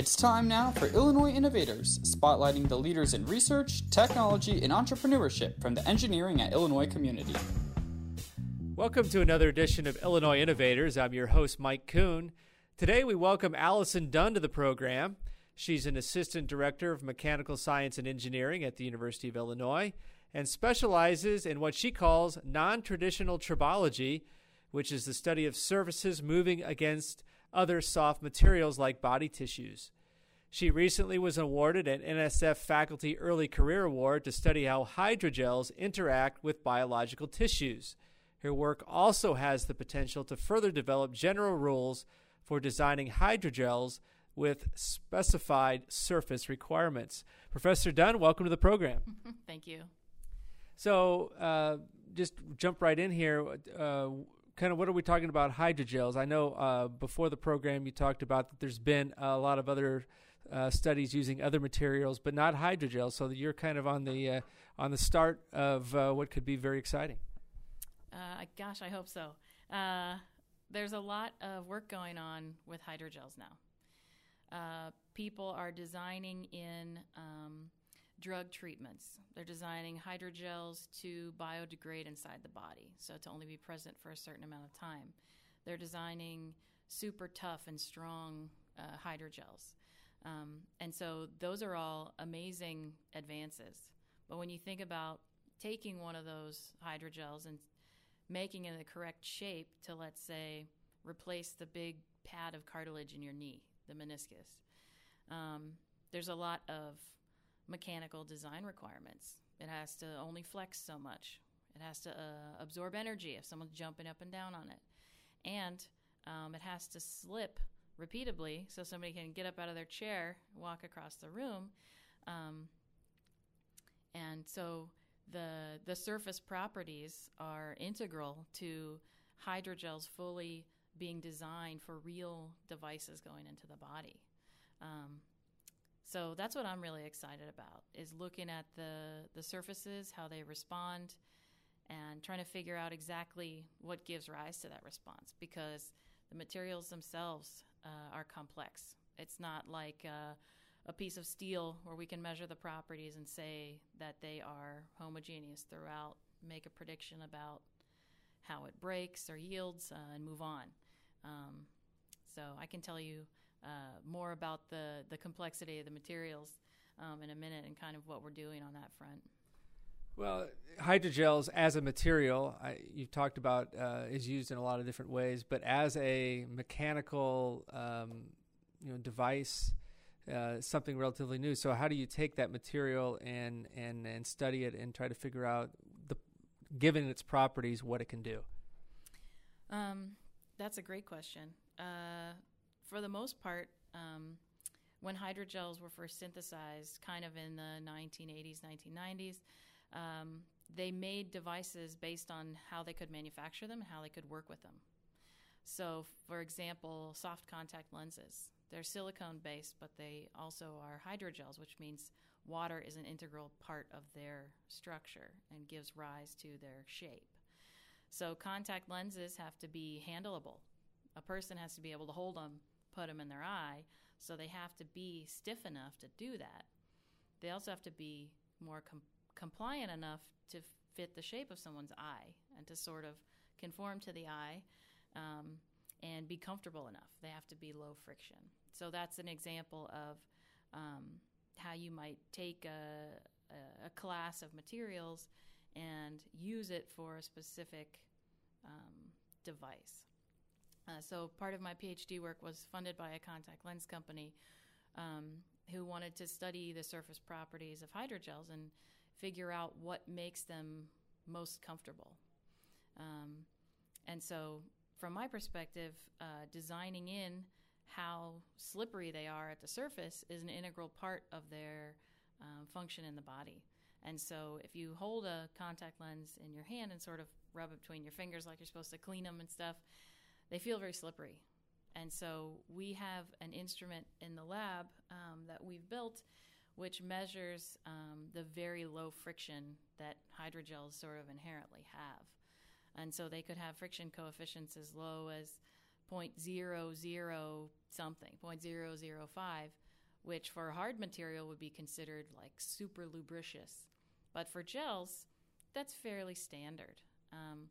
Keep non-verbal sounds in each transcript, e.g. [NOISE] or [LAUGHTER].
It's time now for Illinois Innovators, spotlighting the leaders in research, technology, and entrepreneurship from the engineering at Illinois community. Welcome to another edition of Illinois Innovators. I'm your host, Mike Kuhn. Today we welcome Allison Dunn to the program. She's an assistant director of mechanical science and engineering at the University of Illinois and specializes in what she calls non traditional tribology, which is the study of surfaces moving against other soft materials like body tissues. She recently was awarded an NSF Faculty Early Career Award to study how hydrogels interact with biological tissues. Her work also has the potential to further develop general rules for designing hydrogels with specified surface requirements. Professor Dunn, welcome to the program. [LAUGHS] Thank you. So, uh, just jump right in here. Uh, kind of what are we talking about hydrogels? I know uh, before the program you talked about that there's been a lot of other uh, studies using other materials, but not hydrogels. So you're kind of on the uh, on the start of uh, what could be very exciting. Uh, gosh, I hope so. Uh, there's a lot of work going on with hydrogels now. people are designing in um, drug treatments. They're designing hydrogels to biodegrade inside the body, so to only be present for a certain amount of time. They're designing super tough and strong uh, hydrogels. Um, and so those are all amazing advances. But when you think about taking one of those hydrogels and making it the correct shape to, let's say, replace the big pad of cartilage in your knee, the meniscus, um, there's a lot of mechanical design requirements. It has to only flex so much. It has to uh, absorb energy if someone's jumping up and down on it. And um, it has to slip repeatedly so somebody can get up out of their chair, walk across the room. Um, and so the, the surface properties are integral to hydrogels fully being designed for real devices going into the body. Um, so that's what I'm really excited about is looking at the the surfaces, how they respond, and trying to figure out exactly what gives rise to that response because the materials themselves uh, are complex. It's not like uh, a piece of steel where we can measure the properties and say that they are homogeneous throughout, make a prediction about how it breaks or yields, uh, and move on. Um, so I can tell you uh, more about the, the complexity of the materials um, in a minute and kind of what we're doing on that front. Well, hydrogels as a material, I, you've talked about, uh, is used in a lot of different ways, but as a mechanical, um, you know, device, uh, something relatively new. So, how do you take that material and and and study it and try to figure out the, given its properties, what it can do? Um, that's a great question. Uh, for the most part, um, when hydrogels were first synthesized, kind of in the 1980s, 1990s, um, they made devices based on how they could manufacture them and how they could work with them. So, for example, soft contact lenses. They're silicone based, but they also are hydrogels, which means water is an integral part of their structure and gives rise to their shape. So, contact lenses have to be handleable. A person has to be able to hold them put them in their eye. So they have to be stiff enough to do that. They also have to be more com- compliant enough to fit the shape of someone's eye and to sort of conform to the eye um, and be comfortable enough. They have to be low friction. So that's an example of um, how you might take a, a, class of materials and use it for a specific um, device. Uh, so part of my PhD work was funded by a contact lens company um, who wanted to study the surface properties of hydrogels and figure out what makes them most comfortable. Um, and so, from my perspective, uh, designing in how slippery they are at the surface is an integral part of their um, function in the body. And so, if you hold a contact lens in your hand and sort of rub it between your fingers like you're supposed to clean them and stuff, they feel very slippery. And so we have an instrument in the lab um, that we've built which measures um, the very low friction that hydrogels sort of inherently have. And so they could have friction coefficients as low as 0.00 something, 0.005, which for a hard material would be considered like super lubricious. But for gels, that's fairly standard. Um,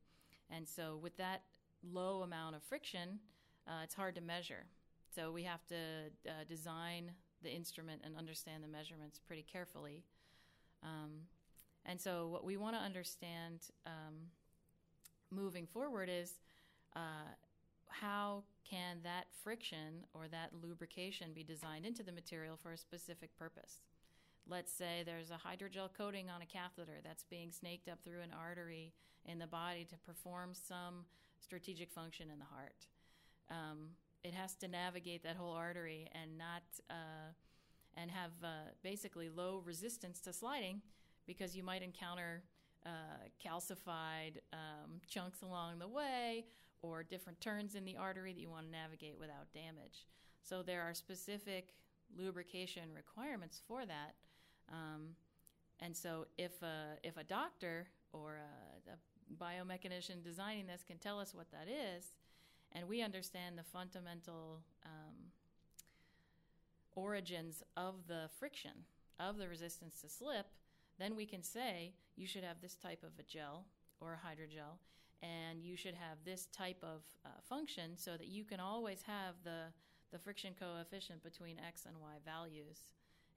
and so, with that low amount of friction, uh, it's hard to measure. So, we have to uh, design the instrument and understand the measurements pretty carefully. Um, and so, what we want to understand um, moving forward is uh, how can that friction or that lubrication be designed into the material for a specific purpose? Let's say there's a hydrogel coating on a catheter that's being snaked up through an artery in the body to perform some strategic function in the heart. Um, it has to navigate that whole artery and not uh, and have uh, basically low resistance to sliding because you might encounter uh, calcified um, chunks along the way or different turns in the artery that you want to navigate without damage. So there are specific lubrication requirements for that. Um, and so if a, if a doctor or a, a biomechanician designing this can tell us what that is, and we understand the fundamental um, origins of the friction, of the resistance to slip, then we can say you should have this type of a gel or a hydrogel, and you should have this type of uh, function so that you can always have the, the friction coefficient between x and y values,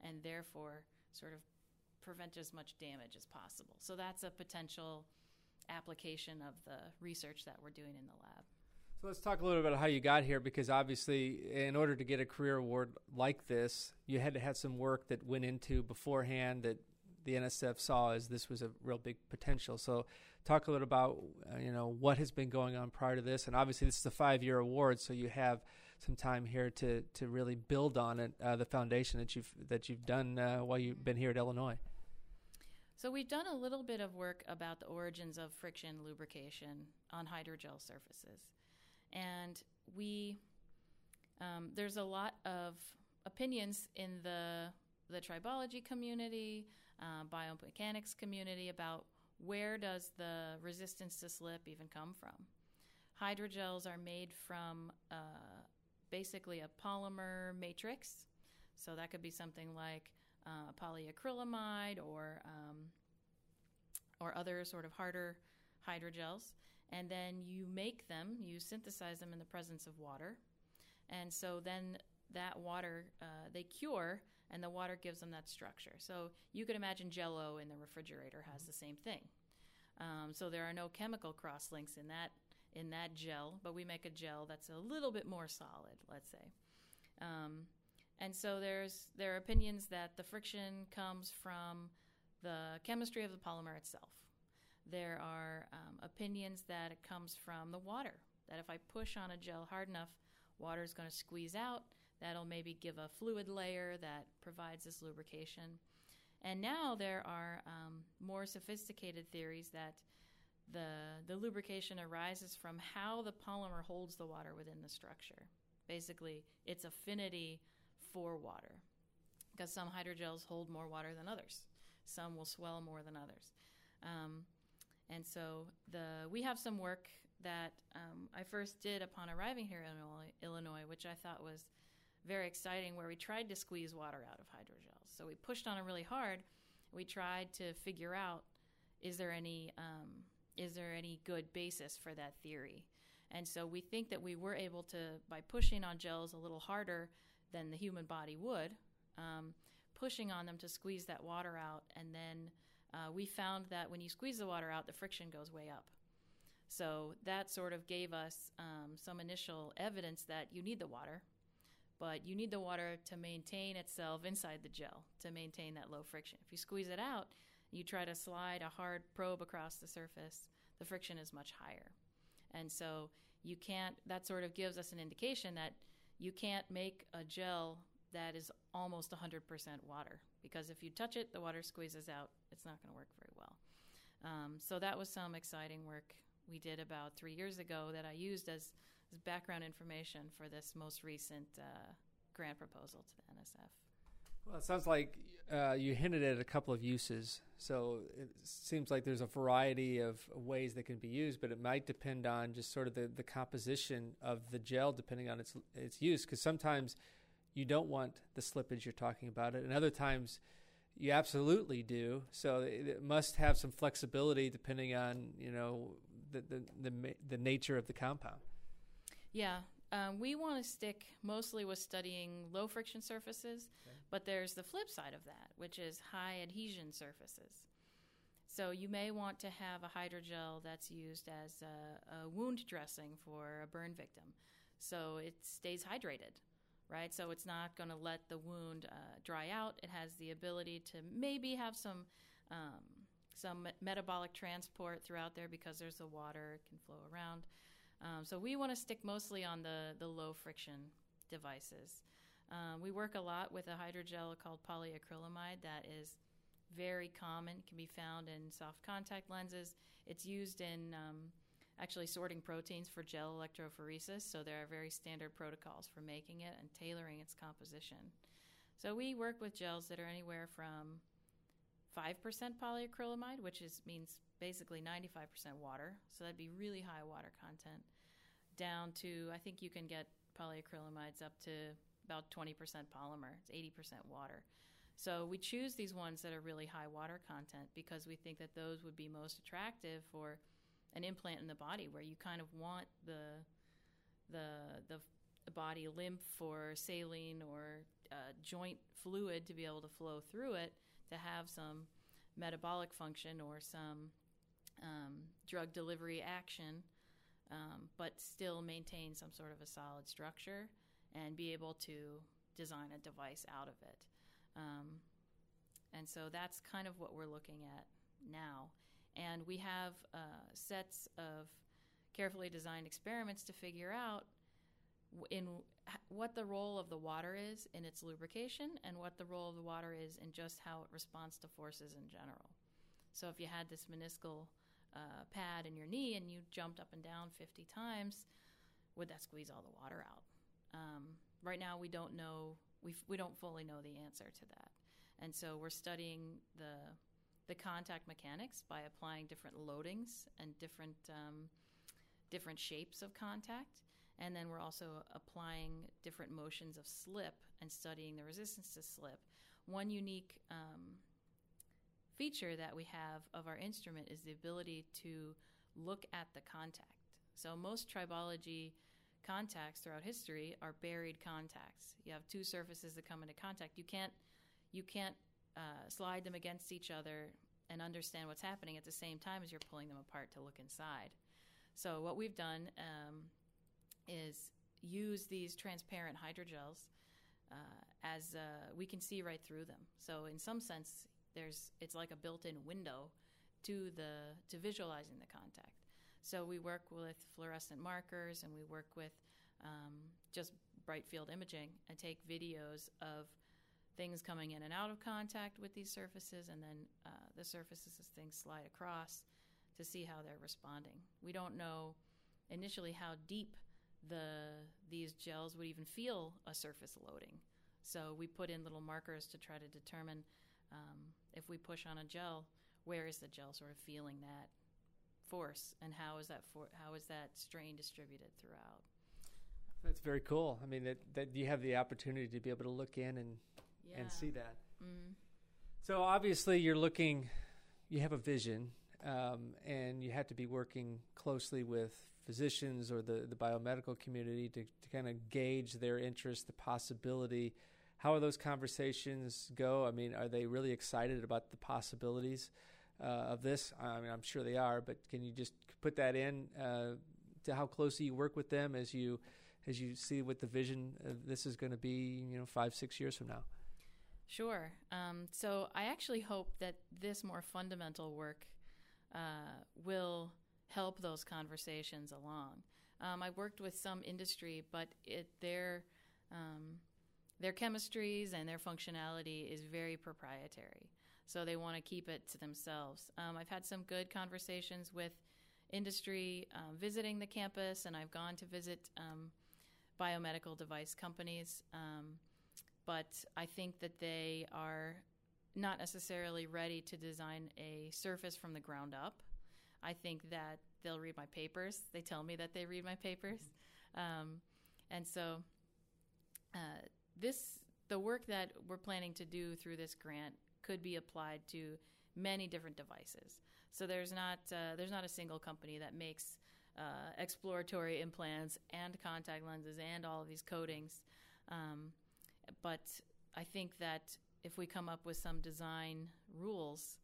and therefore sort of prevent as much damage as possible. So that's a potential application of the research that we're doing in the lab. So let's talk a little bit about how you got here because obviously, in order to get a career award like this, you had to have some work that went into beforehand that the NSF saw as this was a real big potential. So, talk a little about uh, you know what has been going on prior to this, and obviously this is a five-year award, so you have some time here to to really build on it, uh, the foundation that you've that you've done uh, while you've been here at Illinois. So we've done a little bit of work about the origins of friction lubrication on hydrogel surfaces, and we um, there's a lot of opinions in the the tribology community, uh, biomechanics community about where does the resistance to slip even come from. Hydrogels are made from uh, basically a polymer matrix, so that could be something like uh, polyacrylamide or um, or other sort of harder hydrogels, and then you make them, you synthesize them in the presence of water, and so then that water uh, they cure and the water gives them that structure. So you could imagine Jello in the refrigerator has the same thing. Um, so there are no chemical cross links in that in that gel, but we make a gel that's a little bit more solid, let's say. Um, and so there's there are opinions that the friction comes from the chemistry of the polymer itself. There are um, opinions that it comes from the water. That if I push on a gel hard enough, water is going to squeeze out That'll maybe give a fluid layer that provides this lubrication. And now there are um, more sophisticated theories that the, the lubrication arises from how the polymer holds the water within the structure. Basically, its affinity for water. Because some hydrogels hold more water than others, some will swell more than others. Um, and so the we have some work that um, I first did upon arriving here in Illinois, which I thought was very exciting where we tried to squeeze water out of hydrogels. So we pushed on it really hard. We tried to figure out is there any um, is there any good basis for that theory? And so we think that we were able to, by pushing on gels a little harder than the human body would, um, pushing on them to squeeze that water out, and then uh, we found that when you squeeze the water out, the friction goes way up. So that sort of gave us um, some initial evidence that you need the water but you need the water to maintain itself inside the gel to maintain that low friction. If you squeeze it out, you try to slide a hard probe across the surface, the friction is much higher. And so you can't, that sort of gives us an indication that you can't make a gel that is almost 100% water because if you touch it, the water squeezes out. It's not going to work very well. Um, so that was some exciting work we did about three years ago that I used as background information for this most recent uh, grant proposal to the NSF. Well, it sounds like uh, you hinted at a couple of uses. So it seems like there's a variety of ways that can be used, but it might depend on just sort of the, the composition of the gel depending on its its use. Because sometimes you don't want the slippage you're talking about it, and other times you absolutely do. So it, it must have some flexibility depending on you know the the the, the nature of the compound. Yeah, um, we want to stick mostly with studying low friction surfaces, okay. but there's the flip side of that, which is high adhesion surfaces. So you may want to have a hydrogel that's used as a, a wound dressing for a burn victim, so it stays hydrated, right? So it's not going to let the wound uh, dry out. It has the ability to maybe have some um, some metabolic transport throughout there because there's the water; it can flow around. Um, so we want to stick mostly on the, the low friction devices. Um, we work a lot with a hydrogel called polyacrylamide that is very common, can be found in soft contact lenses. It's used in um, actually sorting proteins for gel electrophoresis, so there are very standard protocols for making it and tailoring its composition. So we work with gels that are anywhere from 5% polyacrylamide, which is, means basically 95% water, so that'd be really high water content, down to I think you can get polyacrylamides up to about 20% polymer, it's 80% water. So we choose these ones that are really high water content because we think that those would be most attractive for an implant in the body where you kind of want the the the body lymph or saline or uh, joint fluid to be able to flow through it to have some metabolic function or some um, drug delivery action, um, but still maintain some sort of a solid structure and be able to design a device out of it. Um, and so that's kind of what we're looking at now. And we have uh, sets of carefully designed experiments to figure out in what the role of the water is in its lubrication and what the role of the water is in just how it responds to forces in general. So if you had this meniscal uh, pad in your knee and you jumped up and down 50 times, would that squeeze all the water out? Um, right now, we don't know. We we don't fully know the answer to that, and so we're studying the the contact mechanics by applying different loadings and different um, different shapes of contact. And then we're also applying different motions of slip and studying the resistance to slip. One unique um, feature that we have of our instrument is the ability to look at the contact. So most tribology contacts throughout history are buried contacts. You have two surfaces that come into contact. You can't you can't uh, slide them against each other and understand what's happening at the same time as you're pulling them apart to look inside. So what we've done um, is use these transparent hydrogels uh, as uh, we can see right through them. So in some sense, there's it's like a built-in window to the to visualizing the contact. So we work with fluorescent markers and we work with um, just bright field imaging and take videos of things coming in and out of contact with these surfaces and then uh, the surfaces as things slide across to see how they're responding. We don't know initially how deep the these gels would even feel a surface loading. So we put in little markers to try to determine um, if we push on a gel, where is the gel sort of feeling that force, and how is that for, how is that strain distributed throughout? That's very cool. I mean, that, that you have the opportunity to be able to look in and yeah. and see that. Mm-hmm. So obviously, you're looking. You have a vision, um, and you have to be working closely with physicians or the, the biomedical community to, to kind of gauge their interest, the possibility how are those conversations go? I mean, are they really excited about the possibilities uh, of this? I mean, I'm sure they are, but can you just put that in uh, to how closely you work with them as you as you see what the vision of this is going to be, you know, five six years from now? Sure. Um, so I actually hope that this more fundamental work uh, will help those conversations along. Um, I worked with some industry, but it, they're um, their chemistries and their functionality is very proprietary. So they want to keep it to themselves. Um, I've had some good conversations with industry um, visiting the campus, and I've gone to visit um, biomedical device companies. Um, but I think that they are not necessarily ready to design a surface from the ground up. I think that they'll read my papers. They tell me that they read my papers. Um, and so uh, this the work that we're planning to do through this grant could be applied to many different devices. So there's not uh, there's not a single company that makes uh, exploratory implants and contact lenses and all of these coatings. Um, but I think that if we come up with some design rules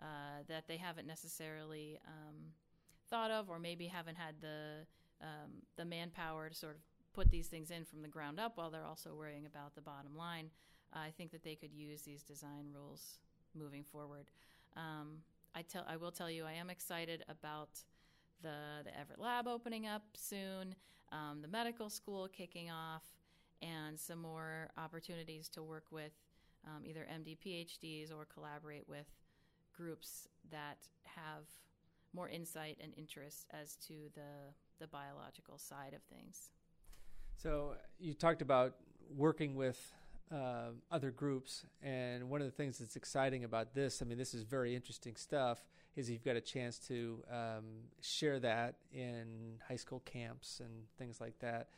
uh, that they haven't necessarily um, thought of, or maybe haven't had the um, the manpower to sort of put these things in from the ground up, while they're also worrying about the bottom line, I think that they could use these design rules moving forward. Um, I tell I will tell you I am excited about the the Everitt Lab opening up soon, um, the medical school kicking off, and some more opportunities to work with um, either MD PhDs or collaborate with groups that have more insight and interest as to the the biological side of things. So you talked about working with uh, other groups, and one of the things that's exciting about this, I mean, this is very interesting stuff, is you've got a chance to um, share that in high school camps and things like that.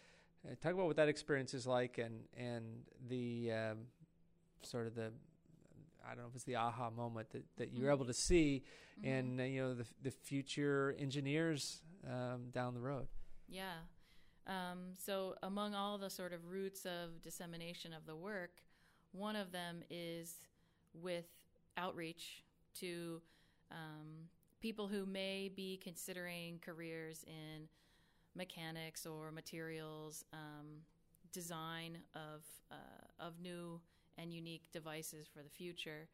Uh, talk about what that experience is like, and and the um, sort of the I don't know if it's the aha moment that, that you're mm-hmm. able to see, mm-hmm. and uh, you know the the future engineers um, down the road. Yeah. Um, so among all the sort of roots of dissemination of the work, one of them is with outreach to um, people who may be considering careers in mechanics or materials, um, design of uh, of new and unique devices for the future.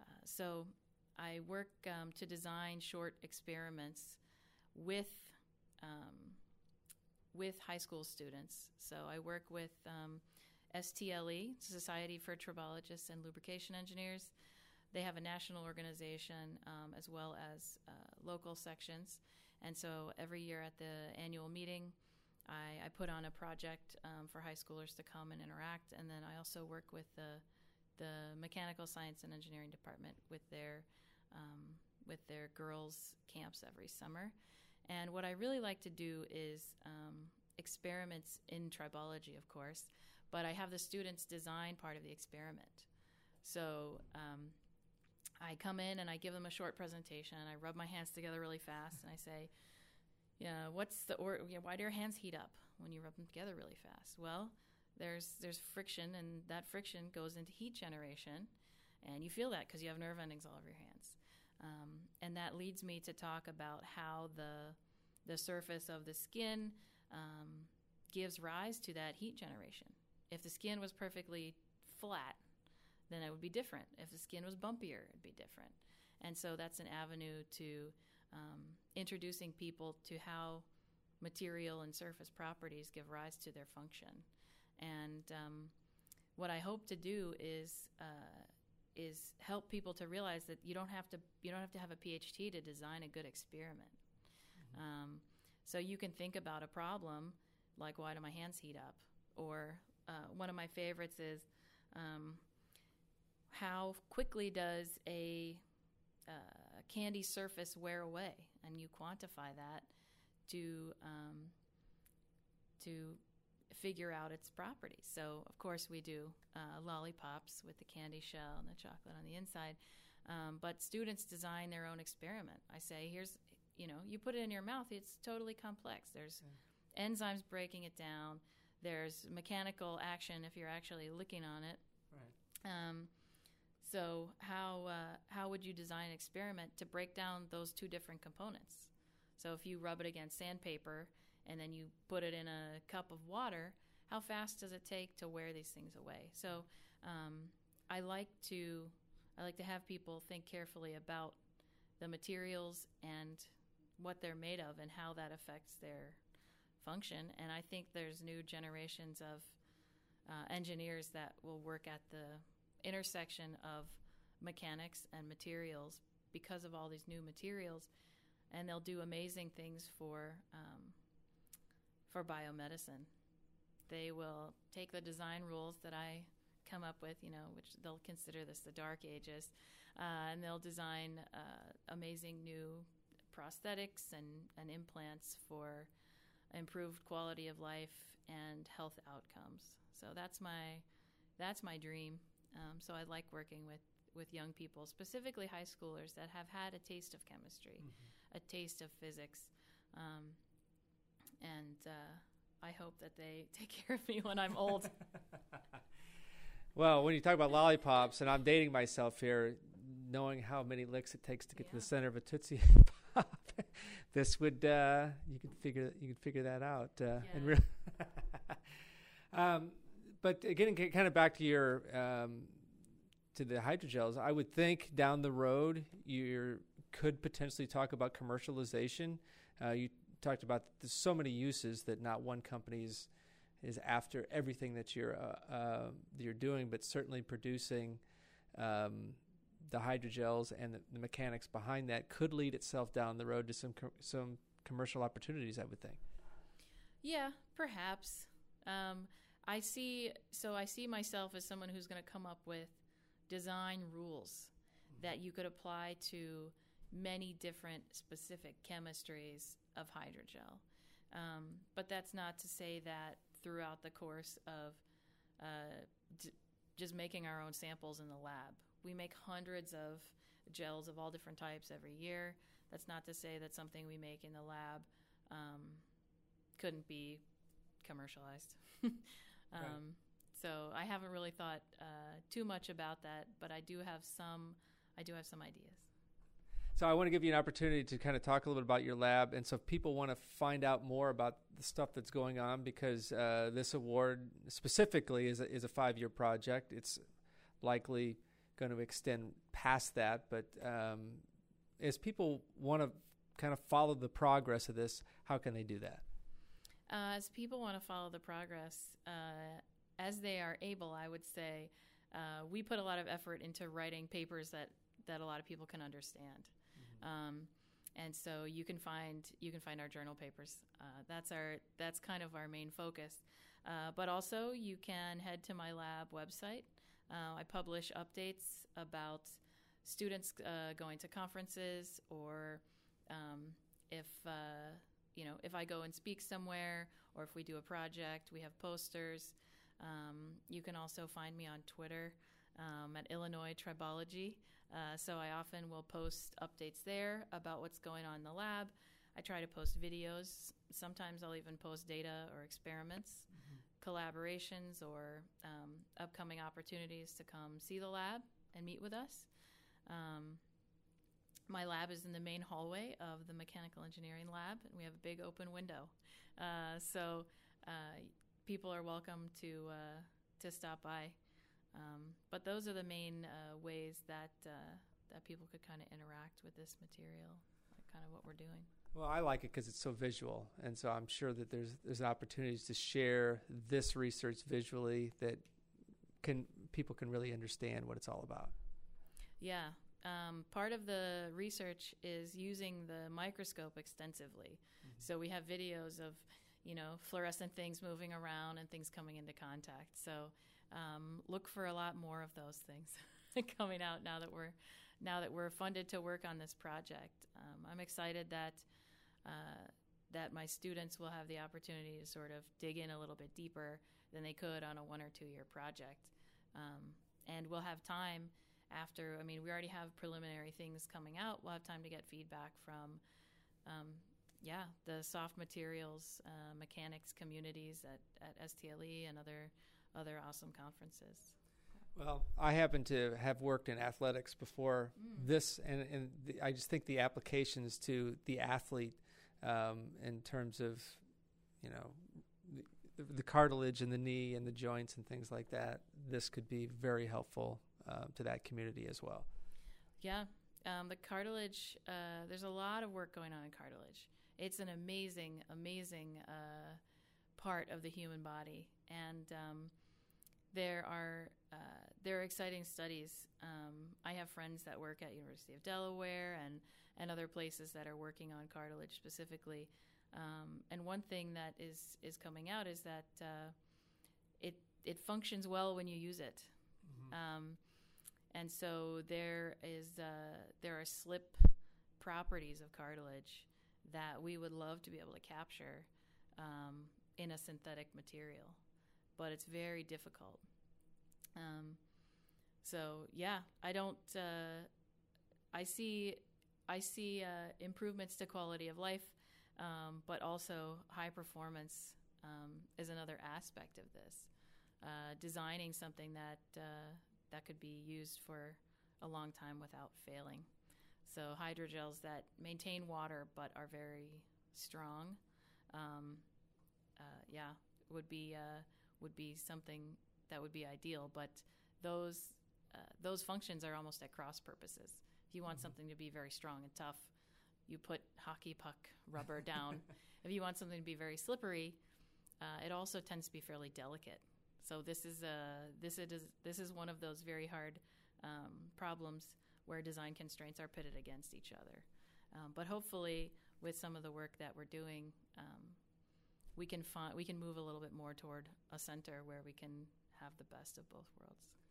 Uh, so I work um, to design short experiments with um, with high school students. So I work with um, STLE, Society for Tribologists and Lubrication Engineers. They have a national organization um, as well as uh, local sections. And so every year at the annual meeting, I, I put on a project um, for high schoolers to come and interact, and then I also work with the the mechanical science and engineering department with their um, with their girls camps every summer. And what I really like to do is um, experiments in tribology, of course, but I have the students design part of the experiment. So um, I come in and I give them a short presentation. I rub my hands together really fast and I say, yeah, what's the or know, why do your hands heat up when you rub them together really fast? Well, there's there's friction, and that friction goes into heat generation, and you feel that because you have nerve endings all over your hands. Um, and that leads me to talk about how the the surface of the skin um, gives rise to that heat generation. If the skin was perfectly flat, then it would be different. If the skin was bumpier, it'd be different. And so that's an avenue to um, introducing people to how material and surface properties give rise to their function. And um, what I hope to do is uh, is help people to realize that you don't have to you don't have to have a PhD to design a good experiment. Mm-hmm. Um, so you can think about a problem like why do my hands heat up, or uh, one of my favorites is um, how quickly does a uh, candy surface wear away, and you quantify that to um, to figure out its properties. So, of course, we do uh, lollipops with the candy shell and the chocolate on the inside. Um, but students design their own experiment. I say, here's, you know, you put it in your mouth, it's totally complex. There's yeah. enzymes breaking it down, there's mechanical action if you're actually licking on it. Right. Um, so, how, uh, how would you design an experiment to break down those two different components? So, if you rub it against sandpaper, and then you put it in a cup of water, how fast does it take to wear these things away? So um, I like to I like to have people think carefully about the materials and what they're made of and how that affects their function. And I think there's new generations of uh, engineers that will work at the intersection of mechanics and materials because of all these new materials, and they'll do amazing things for um, for biomedicine. They will take the design rules that I come up with, you know, which they'll consider this the dark ages, uh, and they'll design uh, amazing new prosthetics and, and implants for improved quality of life and health outcomes. So that's my that's my dream. Um, so I like working with with young people, specifically high schoolers that have had a taste of chemistry, mm-hmm. a taste of physics, um, and uh, I hope that they [LAUGHS] take care of me when I'm old. [LAUGHS] well, when you talk about lollipops, and I'm dating myself here, knowing how many licks it takes to get yeah. to the center of a tootsie pop, [LAUGHS] this would uh, you could figure you could figure that out. Uh, yeah. and re- um, but getting kind of back to your um, to the hydrogels, I would think down the road you could potentially talk about commercialization. Uh, you talked about so many uses that not one company is, is after everything that you're uh, uh, you're doing, but certainly producing um, the hydrogels and the, the, mechanics behind that could lead itself down the road to some some commercial opportunities. I would think. Yeah, perhaps. Um, I see. So I see myself as someone who's going to come up with design rules that you could apply to many different specific chemistries of hydrogel. Um, but that's not to say that throughout the course of uh, d- just making our own samples in the lab, we make hundreds of gels of all different types every year. That's not to say that something we make in the lab um, couldn't be commercialized. [LAUGHS] um, right. So I haven't really thought uh, too much about that, but I do have some. I do have some ideas. So I want to give you an opportunity to kind of talk a little bit about your lab, and so if people want to find out more about the stuff that's going on, because uh, this award specifically is a, is a five year project. It's likely going to extend past that, but um, as people want to kind of follow the progress of this, how can they do that? Uh, as people want to follow the progress, uh, as they are able, I would say, uh, we put a lot of effort into writing papers that, that a lot of people can understand. Mm-hmm. Um, and so you can find you can find our journal papers. Uh, that's our that's kind of our main focus. Uh, but also you can head to my lab website. Uh, I publish updates about students uh, going to conferences or um, if uh, you know if I go and speak somewhere or if we do a project, we have posters. Um, you can also find me on Twitter um, at Illinois Tribology. Uh, so I often will post updates there about what's going on in the lab. I try to post videos. Sometimes I'll even post data or experiments, mm-hmm. collaborations, or um, upcoming opportunities to come see the lab and meet with us. Um, my lab is in the main hallway of the mechanical engineering lab, and we have a big open window. Uh, so uh, people are welcome to uh, to stop by. Um, but those are the main uh, ways that uh, that people could kind of interact with this material, like kind of what we're doing. Well, I like it because it's so visual, and so I'm sure that there's there's opportunities to share this research visually that can people can really understand what it's all about. Yeah, um, part of the research is using the microscope extensively. Mm-hmm. So we have videos of you know, fluorescent things moving around and things coming into contact. So um, look for a lot more of those things [LAUGHS] coming out now that we're now that we're funded to work on this project. Um, I'm excited that uh, that my students will have the opportunity to sort of dig in a little bit deeper than they could on a one or two year project, um, and we'll have time after. I mean, we already have preliminary things coming out. We'll have time to get feedback from um, yeah, the soft materials uh, mechanics communities at, at STLE and other other awesome conferences. Well, I happen to have worked in athletics before mm. this, and, and the, I just think the applications to the athlete um, in terms of, you know, the, the, cartilage in the knee and the joints and things like that, this could be very helpful uh, to that community as well. Yeah, um, the cartilage, uh, there's a lot of work going on in cartilage it's an amazing, amazing uh, part of the human body, and um, there are uh, there are exciting studies. Um, I have friends that work at University of Delaware and and other places that are working on cartilage specifically. Um, and one thing that is is coming out is that uh, it it functions well when you use it. Mm-hmm. And so there is uh, there are slip properties of cartilage that we would love to be able to capture um, in a synthetic material, but it's very difficult. Um, so yeah, I don't. Uh, I see, I see uh, improvements to quality of life, um, but also high performance um, is another aspect of this. Uh, designing something that uh, that could be used for a long time without failing. So hydrogels that maintain water but are very strong. Um, uh, yeah, would be uh, would be something that would be ideal. But those uh, those functions are almost at cross purposes. If you want mm-hmm. something to be very strong and tough, you put hockey puck rubber down. [LAUGHS] if you want something to be very slippery, uh, it also tends to be fairly delicate. So this is a this is this is one of those very hard um, problems where design constraints are pitted against each other. Um, but hopefully, with some of the work that we're doing, um, we can find we can move a little bit more toward a center where we can have the best of both worlds.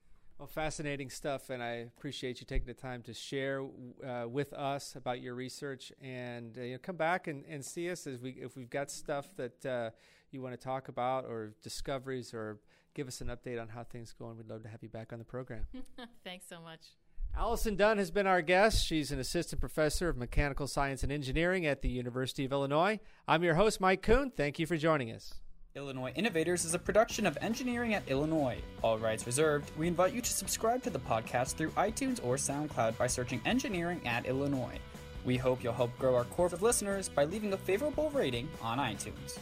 Well, fascinating stuff, and I appreciate you taking the time to share uh, with us about your research. And uh, you know, come back and, and see us as we if we've got stuff that uh, you want to talk about or discoveries or give us an update on how things going. We'd love to have you back on the program. [LAUGHS] Thanks so much. Allison Dunn has been our guest. She's an assistant professor of mechanical science and engineering at the University of Illinois. I'm your host, Mike Kuhn. Thank you for joining us. Illinois Innovators is a production of Engineering at Illinois. All rights reserved. We invite you to subscribe to the podcast through iTunes or SoundCloud by searching Engineering at Illinois. We hope you'll help grow our corps of listeners by leaving a favorable rating on iTunes.